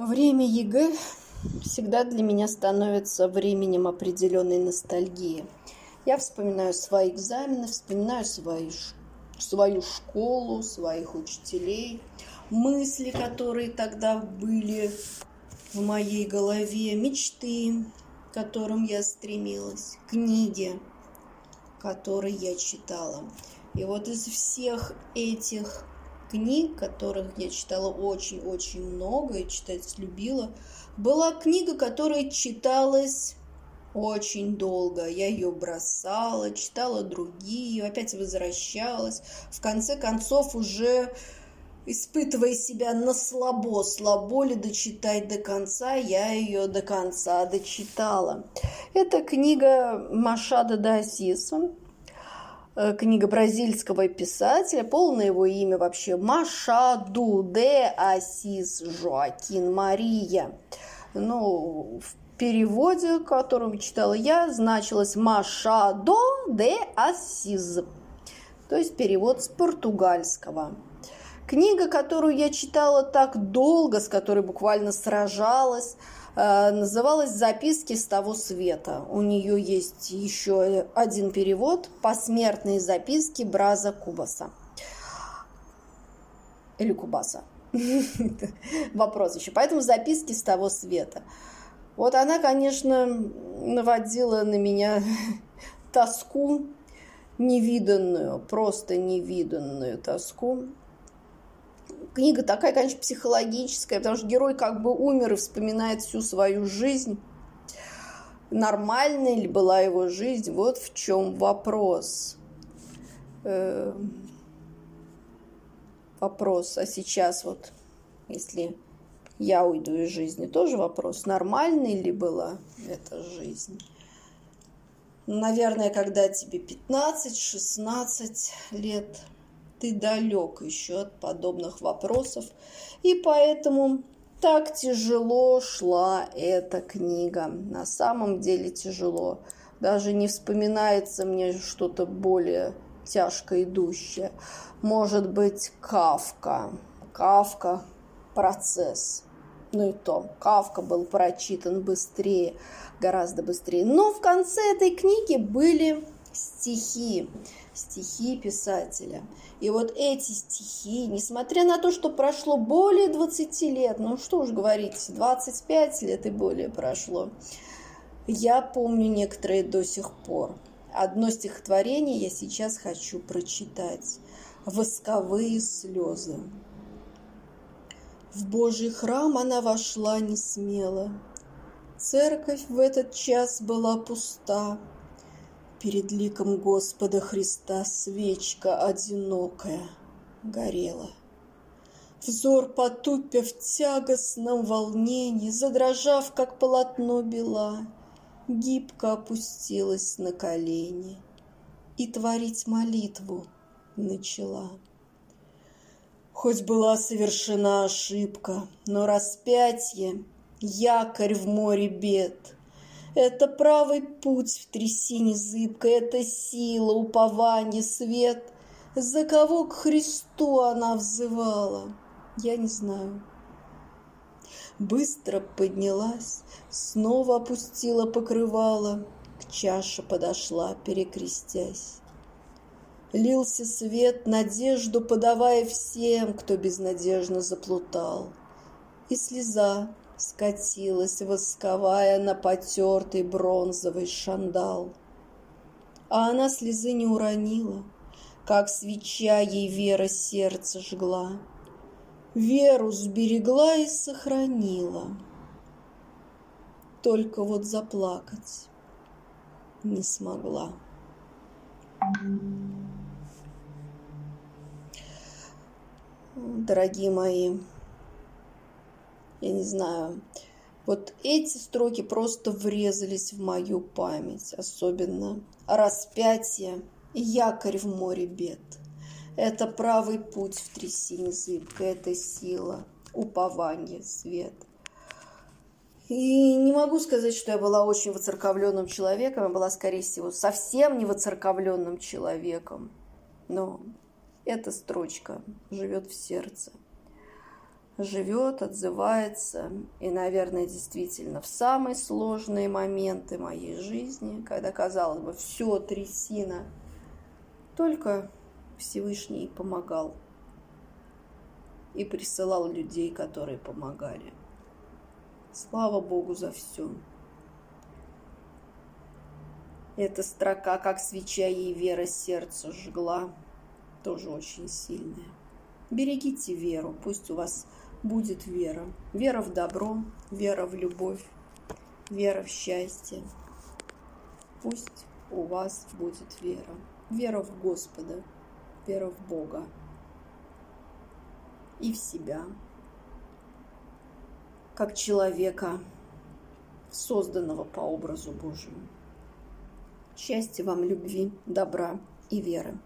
Время ЕГЭ всегда для меня становится временем определенной ностальгии. Я вспоминаю свои экзамены, вспоминаю свои, свою школу, своих учителей, мысли, которые тогда были в моей голове, мечты, к которым я стремилась, книги, которые я читала. И вот из всех этих книг, которых я читала очень-очень много и читать любила, была книга, которая читалась очень долго. Я ее бросала, читала другие, опять возвращалась. В конце концов, уже испытывая себя на слабо, слабо ли дочитать до конца, я ее до конца дочитала. Это книга Машада Дасиса книга бразильского писателя, полное его имя вообще Машаду де Асис Жоакин Мария. Ну, в переводе, которым читала я, значилось Машадо де Асис, то есть перевод с португальского. Книга, которую я читала так долго, с которой буквально сражалась, Э, называлась «Записки с того света». У нее есть еще один перевод «Посмертные записки Браза Кубаса». Или Кубаса. Вопрос еще. Поэтому «Записки с того света». Вот она, конечно, наводила на меня тоску невиданную, просто невиданную тоску книга такая, конечно, психологическая, потому что герой как бы умер и вспоминает всю свою жизнь. Нормальная ли была его жизнь? Вот в чем вопрос. Э, вопрос. А сейчас вот, если я уйду из жизни, тоже вопрос, нормальной ли была эта жизнь? Наверное, когда тебе 15-16 лет – ты далек еще от подобных вопросов, и поэтому так тяжело шла эта книга. На самом деле тяжело. Даже не вспоминается мне что-то более тяжко идущее. Может быть, Кавка. Кавка – процесс. Ну и то, Кавка был прочитан быстрее, гораздо быстрее. Но в конце этой книги были стихи стихи писателя. И вот эти стихи, несмотря на то, что прошло более 20 лет, ну что уж говорить, 25 лет и более прошло, я помню некоторые до сих пор. Одно стихотворение я сейчас хочу прочитать. «Восковые слезы». В Божий храм она вошла не смело. Церковь в этот час была пуста. Перед ликом Господа Христа свечка одинокая горела. Взор потупя в тягостном волнении, Задрожав, как полотно бела, Гибко опустилась на колени И творить молитву начала. Хоть была совершена ошибка, Но распятие — якорь в море бед — это правый путь в трясине зыбкой, это сила, упование, свет. За кого к Христу она взывала, я не знаю. Быстро поднялась, снова опустила покрывало, к чаше подошла, перекрестясь. Лился свет, надежду подавая всем, кто безнадежно заплутал. И слеза скатилась восковая на потертый бронзовый шандал. А она слезы не уронила, как свеча ей вера сердце жгла. Веру сберегла и сохранила. Только вот заплакать не смогла. Дорогие мои, я не знаю, вот эти строки просто врезались в мою память, особенно распятие и якорь в море бед. Это правый путь в трясине зыбкой, это сила, упование, свет. И не могу сказать, что я была очень воцерковленным человеком, я была, скорее всего, совсем не воцерковленным человеком. Но эта строчка живет в сердце. Живет, отзывается. И, наверное, действительно в самые сложные моменты моей жизни, когда, казалось бы, все трясина, только Всевышний помогал и присылал людей, которые помогали. Слава Богу за все. Эта строка, как свеча ей вера сердце жгла, тоже очень сильная. Берегите веру, пусть у вас будет вера. Вера в добро, вера в любовь, вера в счастье. Пусть у вас будет вера. Вера в Господа, вера в Бога и в себя, как человека, созданного по образу Божьему. Счастья вам, любви, добра и веры.